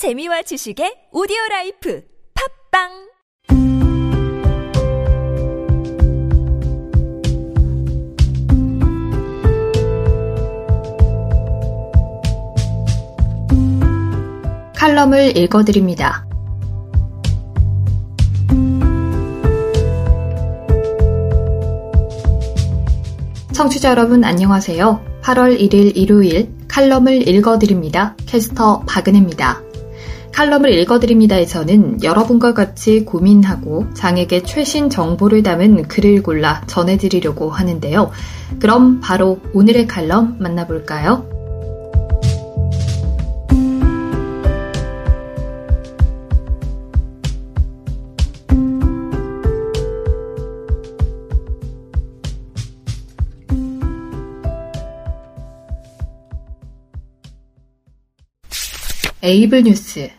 재미와 지식의 오디오 라이프 팟빵 칼럼을 읽어드립니다. 청취자 여러분 안녕하세요. 8월 1일 일요일 칼럼을 읽어드립니다. 캐스터 박은혜입니다. 칼럼을 읽어드립니다에서는 여러분과 같이 고민하고 장에게 최신 정보를 담은 글을 골라 전해드리려고 하는데요. 그럼 바로 오늘의 칼럼 만나볼까요? 에이블 뉴스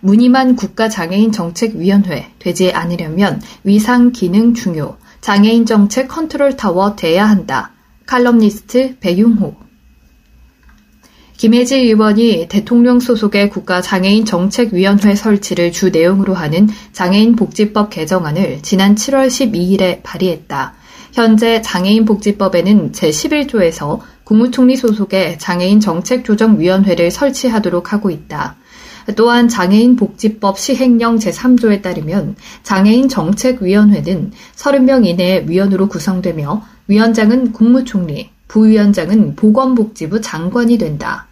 무늬만 국가장애인 정책위원회 되지 않으려면 위상 기능 중요 장애인 정책 컨트롤 타워 돼야 한다. 칼럼니스트 배융호 김예지 의원이 대통령 소속의 국가장애인 정책위원회 설치를 주 내용으로 하는 장애인 복지법 개정안을 지난 7월 12일에 발의했다. 현재 장애인 복지법에는 제11조에서 국무총리 소속의 장애인 정책조정위원회를 설치하도록 하고 있다. 또한 장애인 복지법 시행령 제3조에 따르면 장애인 정책위원회는 30명 이내의 위원으로 구성되며 위원장은 국무총리, 부위원장은 보건복지부 장관이 된다.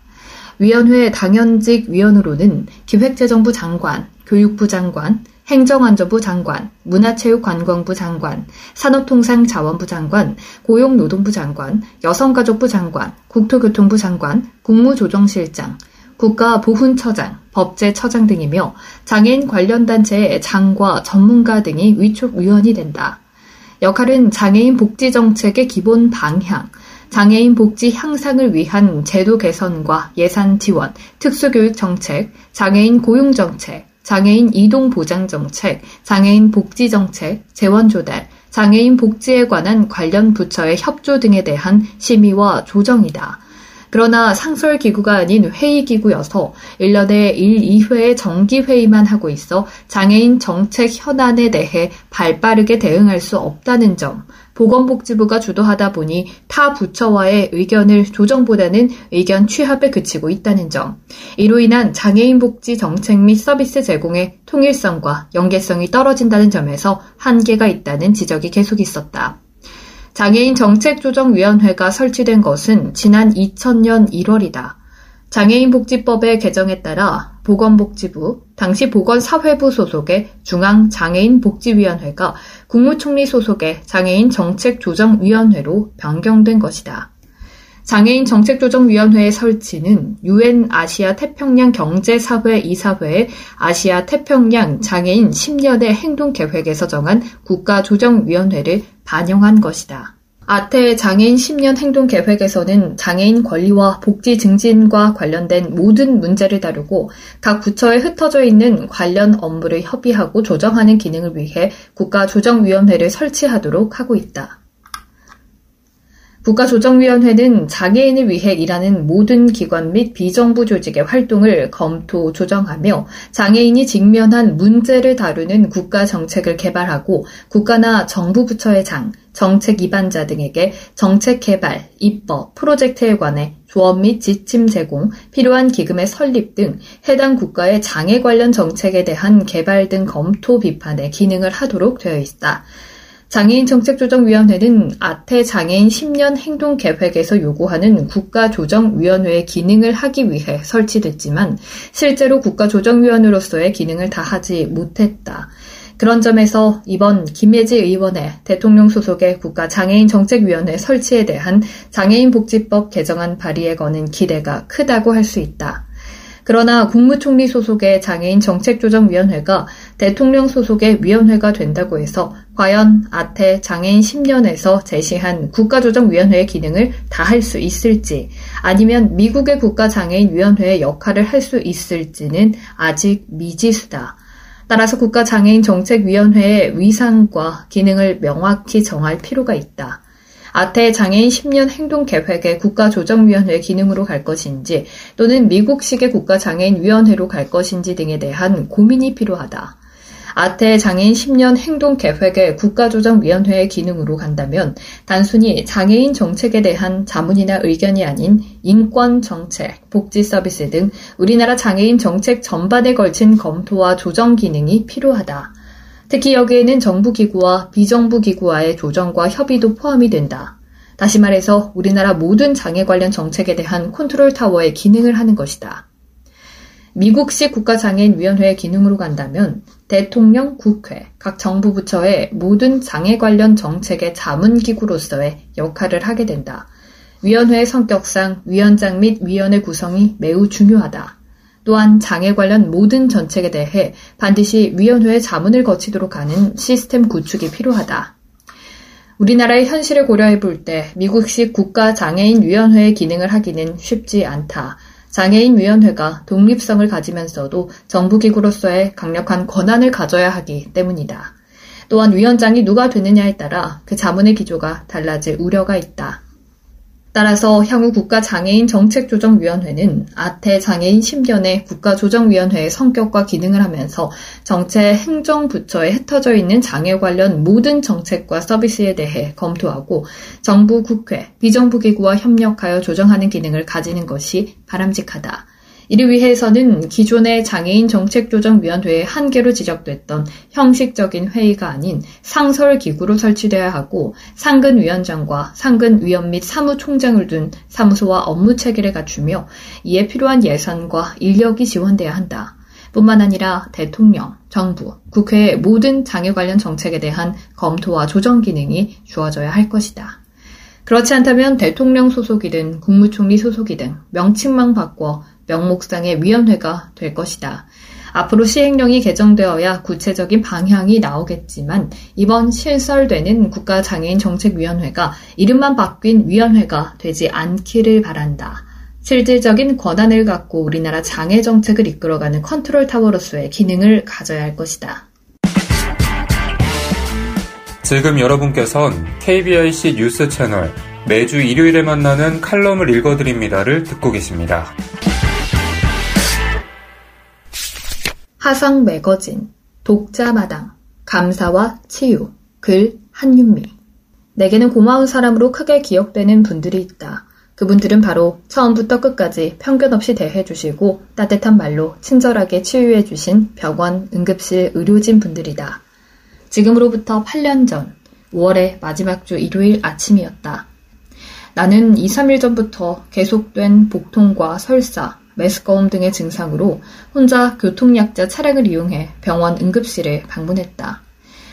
위원회 당연직 위원으로는 기획재정부 장관, 교육부 장관, 행정안전부 장관, 문화체육관광부 장관, 산업통상자원부 장관, 고용노동부 장관, 여성가족부 장관, 국토교통부 장관, 국무조정실장, 국가보훈처장, 법제처장 등이며 장애인 관련 단체의 장과 전문가 등이 위촉위원이 된다. 역할은 장애인 복지 정책의 기본 방향, 장애인 복지 향상을 위한 제도 개선과 예산 지원, 특수교육 정책, 장애인 고용 정책, 장애인 이동 보장 정책, 장애인 복지 정책, 재원 조달, 장애인 복지에 관한 관련 부처의 협조 등에 대한 심의와 조정이다. 그러나 상설 기구가 아닌 회의 기구여서 1년에 1, 2회의 정기 회의만 하고 있어 장애인 정책 현안에 대해 발빠르게 대응할 수 없다는 점, 보건복지부가 주도하다 보니 타 부처와의 의견을 조정보다는 의견 취합에 그치고 있다는 점, 이로 인한 장애인 복지 정책 및 서비스 제공의 통일성과 연계성이 떨어진다는 점에서 한계가 있다는 지적이 계속 있었다. 장애인 정책조정위원회가 설치된 것은 지난 2000년 1월이다. 장애인 복지법의 개정에 따라 보건복지부, 당시 보건사회부 소속의 중앙장애인복지위원회가 국무총리 소속의 장애인 정책조정위원회로 변경된 것이다. 장애인 정책조정위원회의 설치는 유엔 아시아 태평양 경제사회 이사회의 아시아 태평양 장애인 10년의 행동 계획에서 정한 국가조정위원회를 반영한 것이다. 아태 장애인 10년 행동 계획에서는 장애인 권리와 복지 증진과 관련된 모든 문제를 다루고 각 부처에 흩어져 있는 관련 업무를 협의하고 조정하는 기능을 위해 국가조정위원회를 설치하도록 하고 있다. 국가조정위원회는 장애인을 위해 일하는 모든 기관 및 비정부 조직의 활동을 검토, 조정하며 장애인이 직면한 문제를 다루는 국가 정책을 개발하고 국가나 정부 부처의 장, 정책 입안자 등에게 정책 개발, 입법, 프로젝트에 관해 조언 및 지침 제공, 필요한 기금의 설립 등 해당 국가의 장애 관련 정책에 대한 개발 등 검토 비판의 기능을 하도록 되어 있다. 장애인 정책조정위원회는 아태 장애인 10년 행동계획에서 요구하는 국가조정위원회의 기능을 하기 위해 설치됐지만 실제로 국가조정위원회로서의 기능을 다하지 못했다. 그런 점에서 이번 김혜지 의원의 대통령 소속의 국가장애인정책위원회 설치에 대한 장애인복지법 개정안 발의에 거는 기대가 크다고 할 수 있다. 그러나 국무총리 소속의 장애인 정책조정위원회가 대통령 소속의 위원회가 된다고 해서 과연 아태 장애인 10년에서 제시한 국가조정위원회의 기능을 다 할 수 있을지 아니면 미국의 국가장애인위원회의 역할을 할 수 있을지는 아직 미지수다. 따라서 국가장애인 정책위원회의 위상과 기능을 명확히 정할 필요가 있다. 아태 장애인 10년 행동 계획의 국가조정위원회 기능으로 갈 것인지 또는 미국식의 국가장애인 위원회로 갈 것인지 등에 대한 고민이 필요하다. 아태 장애인 10년 행동계획의 국가조정위원회의 기능으로 간다면 단순히 장애인 정책에 대한 자문이나 의견이 아닌 인권 정책, 복지 서비스 등 우리나라 장애인 정책 전반에 걸친 검토와 조정 기능이 필요하다. 특히 여기에는 정부기구와 비정부기구와의 조정과 협의도 포함이 된다. 다시 말해서 우리나라 모든 장애 관련 정책에 대한 컨트롤 타워의 기능을 하는 것이다. 미국식 국가장애인위원회의 기능으로 간다면 대통령, 국회, 각 정부 부처의 모든 장애 관련 정책의 자문기구로서의 역할을 하게 된다. 위원회의 성격상 위원장 및 위원회 구성이 매우 중요하다. 또한 장애 관련 모든 정책에 대해 반드시 위원회의 자문을 거치도록 하는 시스템 구축이 필요하다. 우리나라의 현실을 고려해 볼 때 미국식 국가장애인위원회의 기능을 하기는 쉽지 않다. 장애인위원회가 독립성을 가지면서도 정부기구로서의 강력한 권한을 가져야 하기 때문이다. 또한 위원장이 누가 되느냐에 따라 그 자문의 기조가 달라질 우려가 있다. 따라서 향후 국가장애인 정책조정위원회는 아태 장애인 10년의 국가조정위원회의 성격과 기능을 하면서 정체 행정부처에 흩어져 있는 장애 관련 모든 정책과 서비스에 대해 검토하고 정부, 국회, 비정부기구와 협력하여 조정하는 기능을 가지는 것이 바람직하다. 이를 위해서는 기존의 장애인 정책조정위원회의 한계로 지적됐던 형식적인 회의가 아닌 상설 기구로 설치돼야 하고 상근 위원장과 상근 위원 및 사무총장을 둔 사무소와 업무 체계를 갖추며 이에 필요한 예산과 인력이 지원돼야 한다. 뿐만 아니라 대통령, 정부, 국회의 모든 장애 관련 정책에 대한 검토와 조정 기능이 주어져야 할 것이다. 그렇지 않다면 대통령 소속이든 국무총리 소속이든 명칭만 바꿔 명목상의 위원회가 될 것이다. 앞으로 시행령이 개정되어야 구체적인 방향이 나오겠지만 이번 실설되는 국가장애인 정책위원회가 이름만 바뀐 위원회가 되지 않기를 바란다. 실질적인 권한을 갖고 우리나라 장애 정책을 이끌어가는 컨트롤 타워로서의 기능을 가져야 할 것이다. 지금 여러분께선 KBIC 뉴스 채널 매주 일요일에 만나는 칼럼을 읽어드립니다를 듣고 계십니다. 화성 매거진, 독자마당, 감사와 치유, 글 한윤미. 내게는 고마운 사람으로 크게 기억되는 분들이 있다. 그분들은 바로 처음부터 끝까지 편견 없이 대해주시고 따뜻한 말로 친절하게 치유해주신 병원, 응급실 의료진 분들이다. 지금으로부터 8년 전 5월의 마지막 주 일요일 아침이었다. 나는 2, 3일 전부터 계속된 복통과 설사, 메스꺼움 등의 증상으로 혼자 교통약자 차량을 이용해 병원 응급실에 방문했다.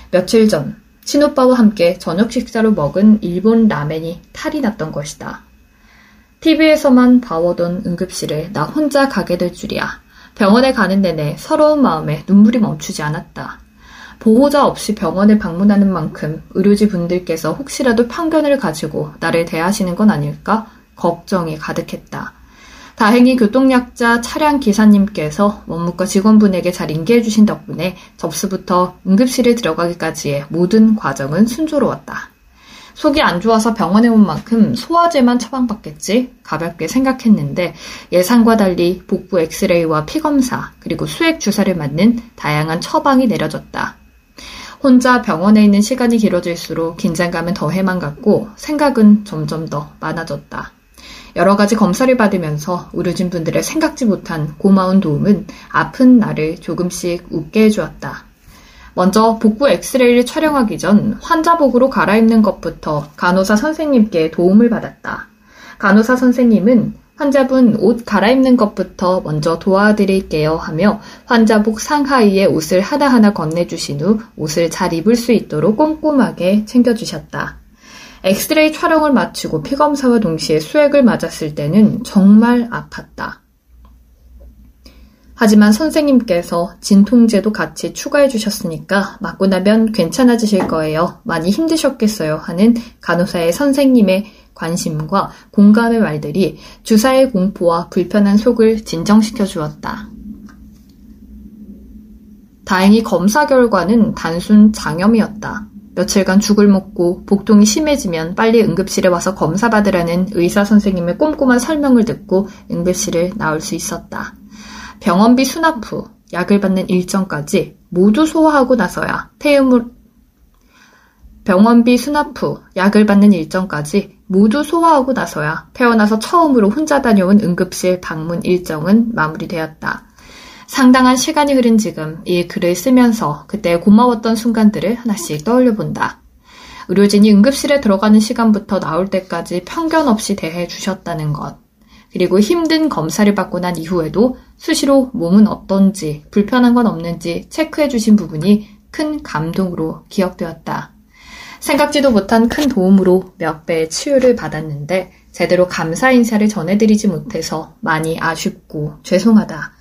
며칠 전 친오빠와 함께 저녁 식사로 먹은 일본 라멘이 탈이 났던 것이다. TV에서만 봐오던 응급실에 나 혼자 가게 될 줄이야. 병원에 가는 내내 서러운 마음에 눈물이 멈추지 않았다. 보호자 없이 병원을 방문하는 만큼 의료진 분들께서 혹시라도 편견을 가지고 나를 대하시는 건 아닐까 걱정이 가득했다. 다행히 교통약자 차량 기사님께서 원무과 직원분에게 잘 인계해 주신 덕분에 접수부터 응급실에 들어가기까지의 모든 과정은 순조로웠다. 속이 안 좋아서 병원에 온 만큼 소화제만 처방받겠지 가볍게 생각했는데 예상과 달리 복부 엑스레이와 피검사 그리고 수액 주사를 맞는 다양한 처방이 내려졌다. 혼자 병원에 있는 시간이 길어질수록 긴장감은 더해만 갔고 생각은 점점 더 많아졌다. 여러 가지 검사를 받으면서 의료진 분들의 생각지 못한 고마운 도움은 아픈 나를 조금씩 웃게 해주었다. 먼저 복부 엑스레이를 촬영하기 전 환자복으로 갈아입는 것부터 간호사 선생님께 도움을 받았다. 간호사 선생님은 환자분 옷 갈아입는 것부터 먼저 도와드릴게요 하며 환자복 상하이에 옷을 하나하나 건네주신 후 옷을 잘 입을 수 있도록 꼼꼼하게 챙겨주셨다. 엑스레이 촬영을 마치고 피검사와 동시에 수액을 맞았을 때는 정말 아팠다. 하지만 선생님께서 진통제도 같이 추가해 주셨으니까 맞고 나면 괜찮아지실 거예요. 많이 힘드셨겠어요. 하는 간호사의 선생님의 관심과 공감의 말들이 주사의 공포와 불편한 속을 진정시켜 주었다. 다행히 검사 결과는 단순 장염이었다. 며칠간 죽을 먹고 복통이 심해지면 빨리 응급실에 와서 검사 받으라는 의사 선생님의 꼼꼼한 설명을 듣고 응급실을 나올 수 있었다. 병원비 수납 후 약을 받는 일정까지 모두 소화하고 나서야 태음을 병원비 수납 후 약을 받는 일정까지 모두 소화하고 나서야 태어나서 처음으로 혼자 다녀온 응급실 방문 일정은 마무리되었다. 상당한 시간이 흐른 지금 이 글을 쓰면서 그때 고마웠던 순간들을 하나씩 떠올려 본다. 의료진이 응급실에 들어가는 시간부터 나올 때까지 편견 없이 대해 주셨다는 것. 그리고 힘든 검사를 받고 난 이후에도 수시로 몸은 어떤지, 불편한 건 없는지 체크해 주신 부분이 큰 감동으로 기억되었다. 생각지도 못한 큰 도움으로 몇 배의 치유를 받았는데 제대로 감사 인사를 전해드리지 못해서 많이 아쉽고 죄송하다.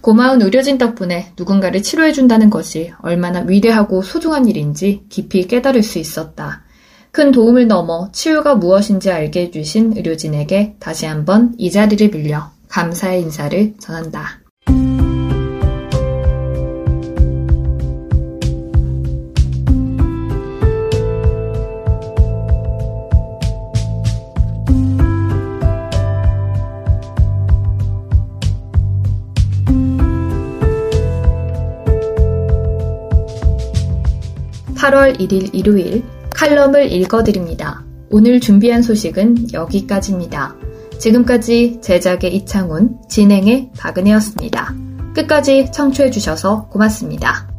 고마운 의료진 덕분에 누군가를 치료해준다는 것이 얼마나 위대하고 소중한 일인지 깊이 깨달을 수 있었다. 큰 도움을 넘어 치유가 무엇인지 알게 해주신 의료진에게 다시 한번 이 자리를 빌려 감사의 인사를 전한다. 8월 1일 일요일 칼럼을 읽어드립니다. 오늘 준비한 소식은 여기까지입니다. 지금까지 제작의 이창훈, 진행의 박은혜였습니다. 끝까지 청취해주셔서 고맙습니다.